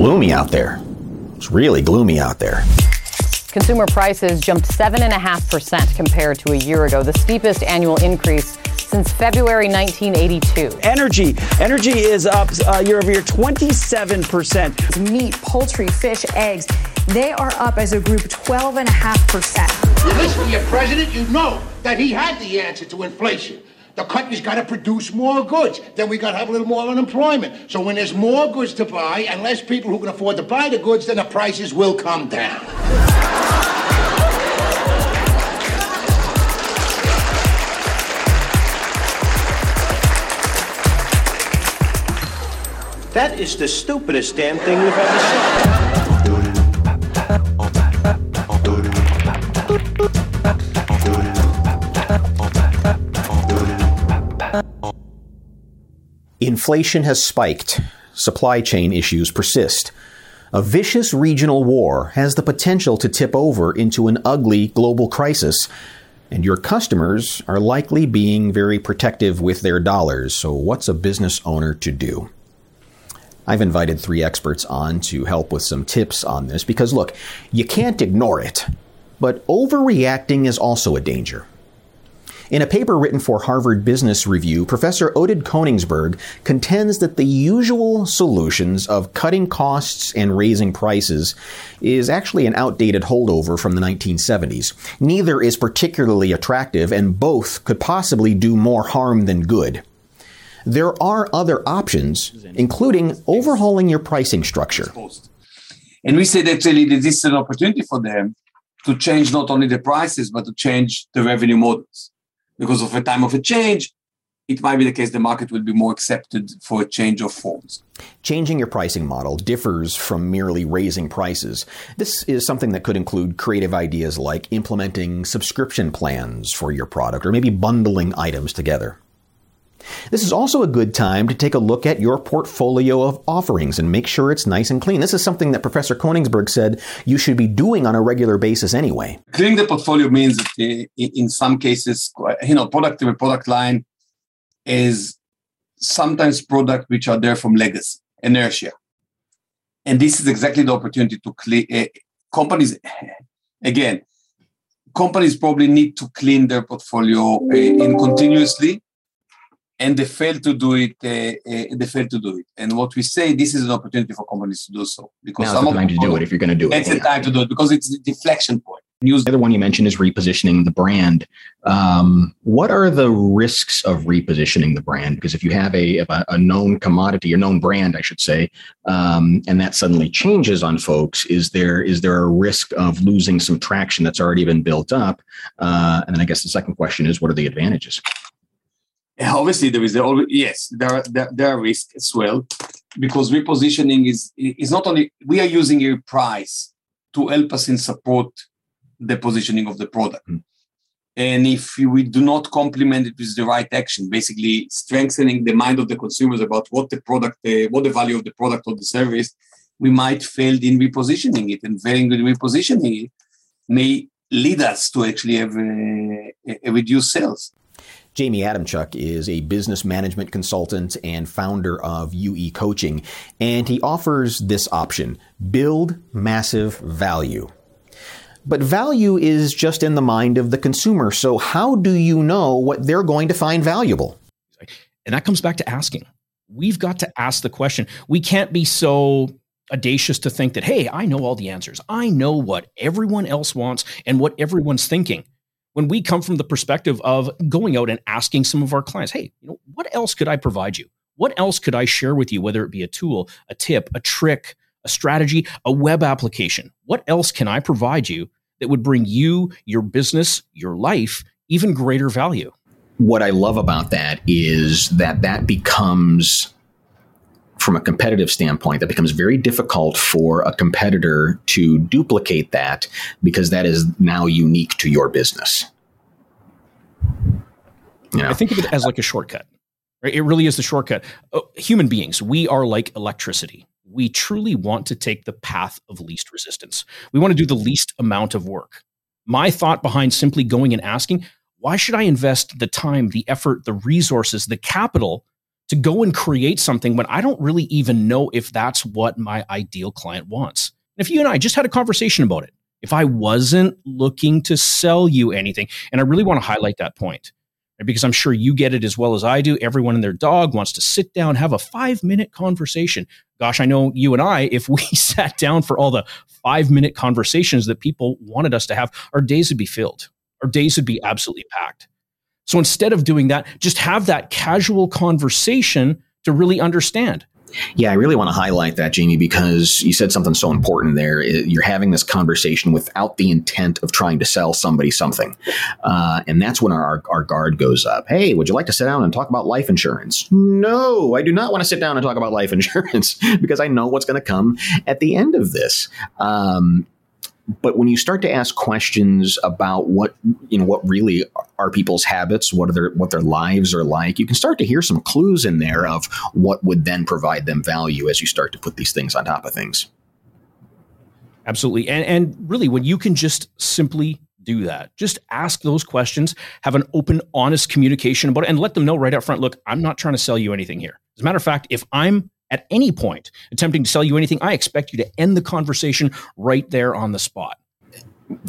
gloomy out there. It's really gloomy out there. Consumer prices jumped 7.5% compared to a year ago, the steepest annual increase since February 1982. Energy. Energy is up uh, year over year 27%. Meat, poultry, fish, eggs, they are up as a group 12.5%. You listen to your president, you know that he had the answer to inflation. The country's got to produce more goods. Then we got to have a little more unemployment. So when there's more goods to buy and less people who can afford to buy the goods, then the prices will come down. That is the stupidest damn thing we've ever Inflation has spiked. Supply chain issues persist. A vicious regional war has the potential to tip over into an ugly global crisis, and your customers are likely being very protective with their dollars. So, what's a business owner to do? I've invited three experts on to help with some tips on this because, look, you can't ignore it, but overreacting is also a danger. In a paper written for Harvard Business Review, Professor Oded Koenigsberg contends that the usual solutions of cutting costs and raising prices is actually an outdated holdover from the 1970s. Neither is particularly attractive, and both could possibly do more harm than good. There are other options, including overhauling your pricing structure. And we said actually that this is an opportunity for them to change not only the prices, but to change the revenue models because of a time of a change, it might be the case the market will be more accepted for a change of forms. Changing your pricing model differs from merely raising prices. This is something that could include creative ideas like implementing subscription plans for your product or maybe bundling items together. This is also a good time to take a look at your portfolio of offerings and make sure it's nice and clean. This is something that Professor Koenigsberg said you should be doing on a regular basis anyway. Cleaning the portfolio means that in some cases, you know, product a product line is sometimes product which are there from legacy, inertia. And this is exactly the opportunity to clean uh, companies. Again, companies probably need to clean their portfolio uh, in continuously and they fail to do it. Uh, uh, they fail to do it. And what we say, this is an opportunity for companies to do so because Now's some the time to do it if you're going to do it. It's yeah. the time to do it because it's the deflection point. News. The other one you mentioned is repositioning the brand. Um, what are the risks of repositioning the brand? Because if you have a, a known commodity a known brand, I should say, um, and that suddenly changes on folks, is there is there a risk of losing some traction that's already been built up? Uh, and then I guess the second question is, what are the advantages? Obviously there is the yes there are there, there are risks as well because repositioning is is not only we are using a price to help us in support the positioning of the product mm. and if we do not complement it with the right action basically strengthening the mind of the consumers about what the product uh, what the value of the product or the service we might fail in repositioning it and failing in repositioning it may lead us to actually have a, a reduced sales Jamie Adamchuk is a business management consultant and founder of UE Coaching, and he offers this option build massive value. But value is just in the mind of the consumer, so how do you know what they're going to find valuable? And that comes back to asking. We've got to ask the question. We can't be so audacious to think that, hey, I know all the answers. I know what everyone else wants and what everyone's thinking when we come from the perspective of going out and asking some of our clients, hey, you know, what else could I provide you? What else could I share with you, whether it be a tool, a tip, a trick, a strategy, a web application? What else can I provide you that would bring you, your business, your life even greater value? What I love about that is that that becomes from a competitive standpoint, that becomes very difficult for a competitor to duplicate that because that is now unique to your business. You know? I think of it as like a shortcut. Right? It really is the shortcut. Uh, human beings, we are like electricity. We truly want to take the path of least resistance. We want to do the least amount of work. My thought behind simply going and asking, why should I invest the time, the effort, the resources, the capital to go and create something when I don't really even know if that's what my ideal client wants. And if you and I just had a conversation about it, if I wasn't looking to sell you anything, and I really want to highlight that point because I'm sure you get it as well as I do. Everyone and their dog wants to sit down, have a five minute conversation. Gosh, I know you and I, if we sat down for all the five minute conversations that people wanted us to have, our days would be filled. Our days would be absolutely packed. So instead of doing that, just have that casual conversation to really understand. Yeah, I really want to highlight that, Jamie, because you said something so important there. You're having this conversation without the intent of trying to sell somebody something. Uh, and that's when our, our guard goes up. Hey, would you like to sit down and talk about life insurance? No, I do not want to sit down and talk about life insurance because I know what's going to come at the end of this. Um, but when you start to ask questions about what you know what really are people's habits what are their what their lives are like you can start to hear some clues in there of what would then provide them value as you start to put these things on top of things. Absolutely. And and really when you can just simply do that just ask those questions have an open honest communication about it and let them know right up front look i'm not trying to sell you anything here. As a matter of fact if i'm at any point attempting to sell you anything, I expect you to end the conversation right there on the spot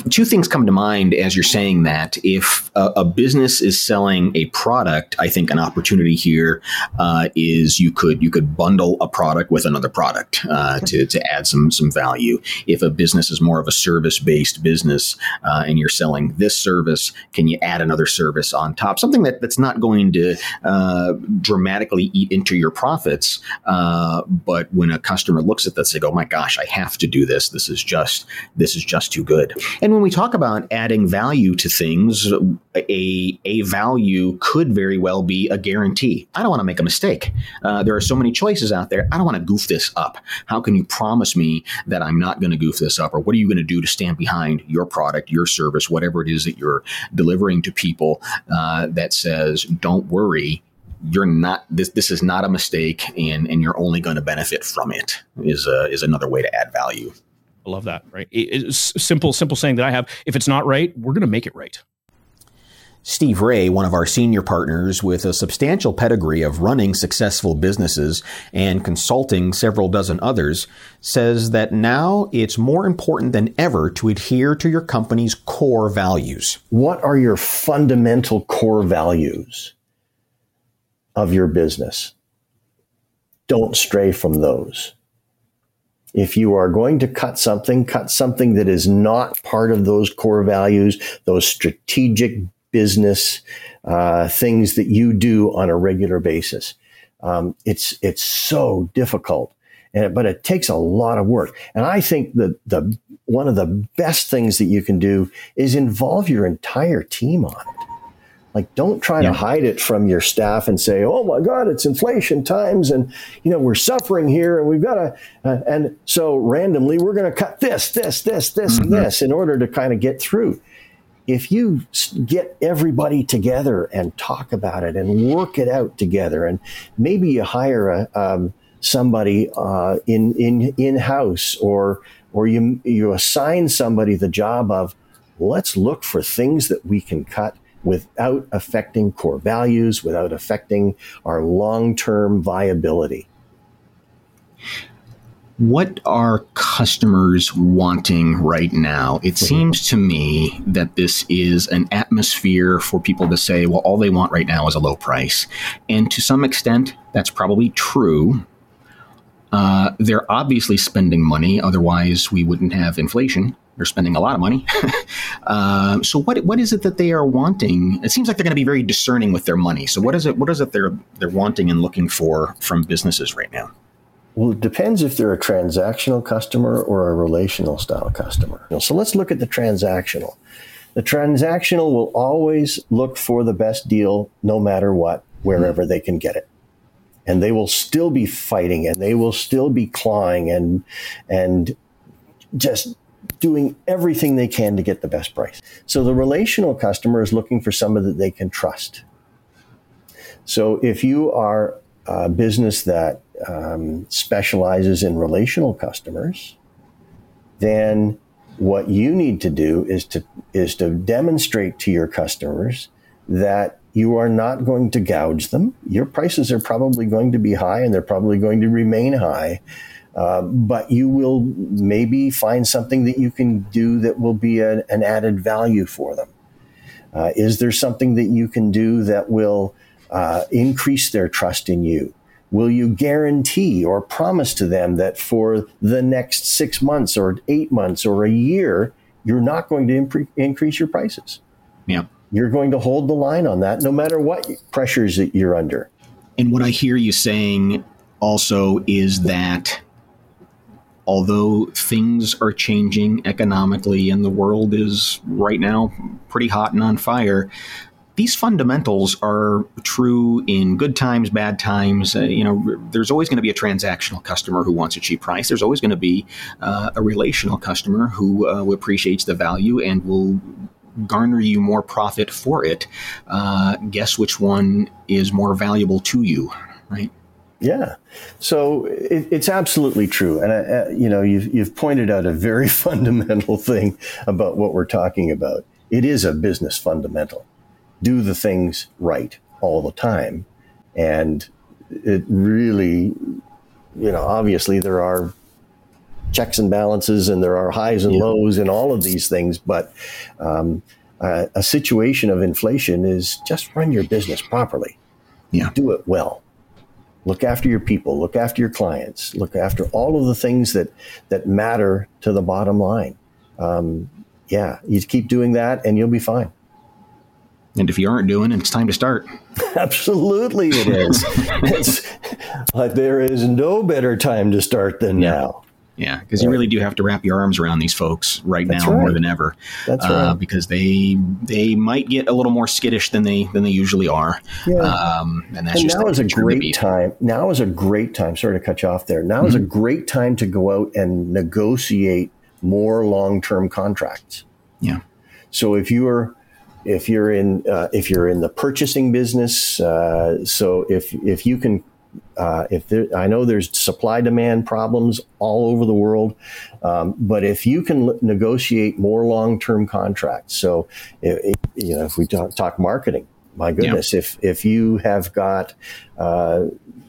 two things come to mind as you're saying that. If a, a business is selling a product, I think an opportunity here uh, is you could you could bundle a product with another product uh, to, to add some some value. If a business is more of a service based business uh, and you're selling this service, can you add another service on top? Something that, that's not going to uh, dramatically eat into your profits, uh, but when a customer looks at this, they go, "My gosh, I have to do this. This is just this is just too good." And when we talk about adding value to things, a, a value could very well be a guarantee. I don't want to make a mistake. Uh, there are so many choices out there. I don't want to goof this up. How can you promise me that I'm not going to goof this up? Or what are you going to do to stand behind your product, your service, whatever it is that you're delivering to people uh, that says, don't worry, you're not this this is not a mistake and and you're only going to benefit from it is uh, is another way to add value I love that. Right. It's simple, simple saying that I have. If it's not right, we're going to make it right. Steve Ray, one of our senior partners with a substantial pedigree of running successful businesses and consulting several dozen others, says that now it's more important than ever to adhere to your company's core values. What are your fundamental core values of your business? Don't stray from those. If you are going to cut something, cut something that is not part of those core values, those strategic business uh, things that you do on a regular basis. Um, it's it's so difficult, and, but it takes a lot of work. And I think that the one of the best things that you can do is involve your entire team on it. Like, don't try yeah. to hide it from your staff and say, "Oh my God, it's inflation times, and you know we're suffering here, and we've got to." Uh, and so randomly, we're going to cut this, this, this, this, mm-hmm. and this in order to kind of get through. If you get everybody together and talk about it and work it out together, and maybe you hire a, um, somebody uh, in in in house, or or you you assign somebody the job of, let's look for things that we can cut without affecting core values, without affecting our long term viability. What are customers wanting right now? It mm-hmm. seems to me that this is an atmosphere for people to say, well, all they want right now is a low price. And to some extent, that's probably true. Uh, they're obviously spending money, otherwise, we wouldn't have inflation. They're spending a lot of money. uh, so what what is it that they are wanting? It seems like they're going to be very discerning with their money. So what is it? What is it they're they're wanting and looking for from businesses right now? Well, it depends if they're a transactional customer or a relational style customer. So let's look at the transactional. The transactional will always look for the best deal no matter what, wherever they can get it. And they will still be fighting and they will still be clawing and and just doing everything they can to get the best price. So the relational customer is looking for somebody that they can trust. So if you are a business that um, specializes in relational customers, then what you need to do is to is to demonstrate to your customers that You are not going to gouge them. Your prices are probably going to be high and they're probably going to remain high. Uh, but you will maybe find something that you can do that will be a, an added value for them. Uh, is there something that you can do that will uh, increase their trust in you? Will you guarantee or promise to them that for the next six months or eight months or a year, you're not going to impre- increase your prices? Yeah. You're going to hold the line on that no matter what pressures that you're under. And what I hear you saying also is that although things are changing economically and the world is right now pretty hot and on fire, these fundamentals are true in good times, bad times. Uh, you know, there's always going to be a transactional customer who wants a cheap price. There's always going to be uh, a relational customer who uh, appreciates the value and will garner you more profit for it. Uh, guess which one is more valuable to you, right? Yeah, so it, it's absolutely true, and uh, you know you've you've pointed out a very fundamental thing about what we're talking about. It is a business fundamental do the things right all the time. And it really, you know, obviously there are checks and balances and there are highs and yeah. lows in all of these things, but um, uh, a situation of inflation is just run your business properly. Yeah. Do it well. Look after your people, look after your clients, look after all of the things that, that matter to the bottom line. Um, yeah, you keep doing that and you'll be fine. And if you aren't doing it, it's time to start. Absolutely, it is. it's like there is no better time to start than yeah. now. Yeah, because you really do have to wrap your arms around these folks right That's now right. more than ever. That's uh, right. Because they they might get a little more skittish than they than they usually are. Yeah. Um, and that's and just now is a nature of the great time. Now is a great time. Sorry to cut you off there. Now is a Mm-hmm. great time to go out and negotiate more long-term contracts. Yeah. So if you're if you're in uh, if you're in the purchasing business, uh, so if if you can. Uh, if there, I know there's supply demand problems all over the world, um, but if you can l- negotiate more long term contracts, so if, you know if we talk, talk marketing, my goodness, if if you have got uh,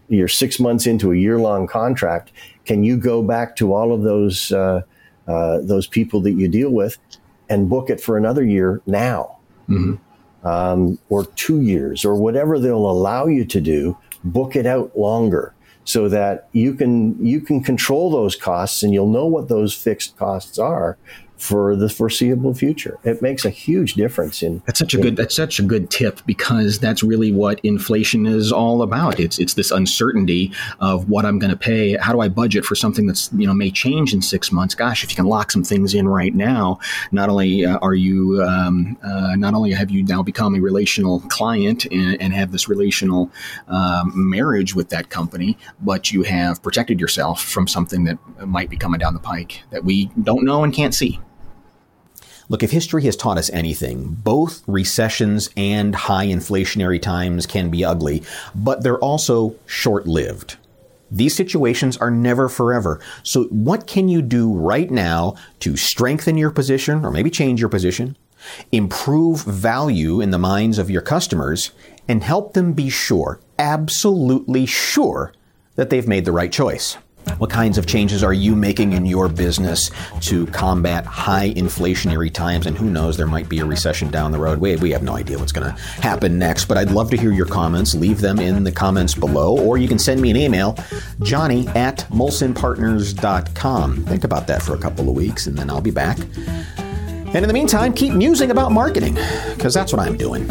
you're six months into a year long contract, can you go back to all of those uh, uh, those people that you deal with and book it for another year now? um, or two years or whatever they'll allow you to do, book it out longer so that you can you can control those costs and you'll know what those fixed costs are for the foreseeable future. It makes a huge difference in That's such a good. That's such a good tip because that's really what inflation is all about. It's it's this uncertainty of what I'm going to pay. How do I budget for something that's you know may change in six months? Gosh, if you can lock some things in right now, not only uh, are you um, uh, not only have you now become a relational client and, and have this relational um, marriage with that company, but you have protected yourself from something that might be coming down the pike that we don't know and can't see. Look, if history has taught us anything, both recessions and high inflationary times can be ugly, but they're also short lived. These situations are never forever. So, what can you do right now to strengthen your position or maybe change your position, improve value in the minds of your customers, and help them be sure, absolutely sure, that they've made the right choice? What kinds of changes are you making in your business to combat high inflationary times? And who knows, there might be a recession down the road. We, we have no idea what's going to happen next, but I'd love to hear your comments. Leave them in the comments below, or you can send me an email, johnny at molsonpartners.com. Think about that for a couple of weeks, and then I'll be back. And in the meantime, keep musing about marketing, because that's what I'm doing.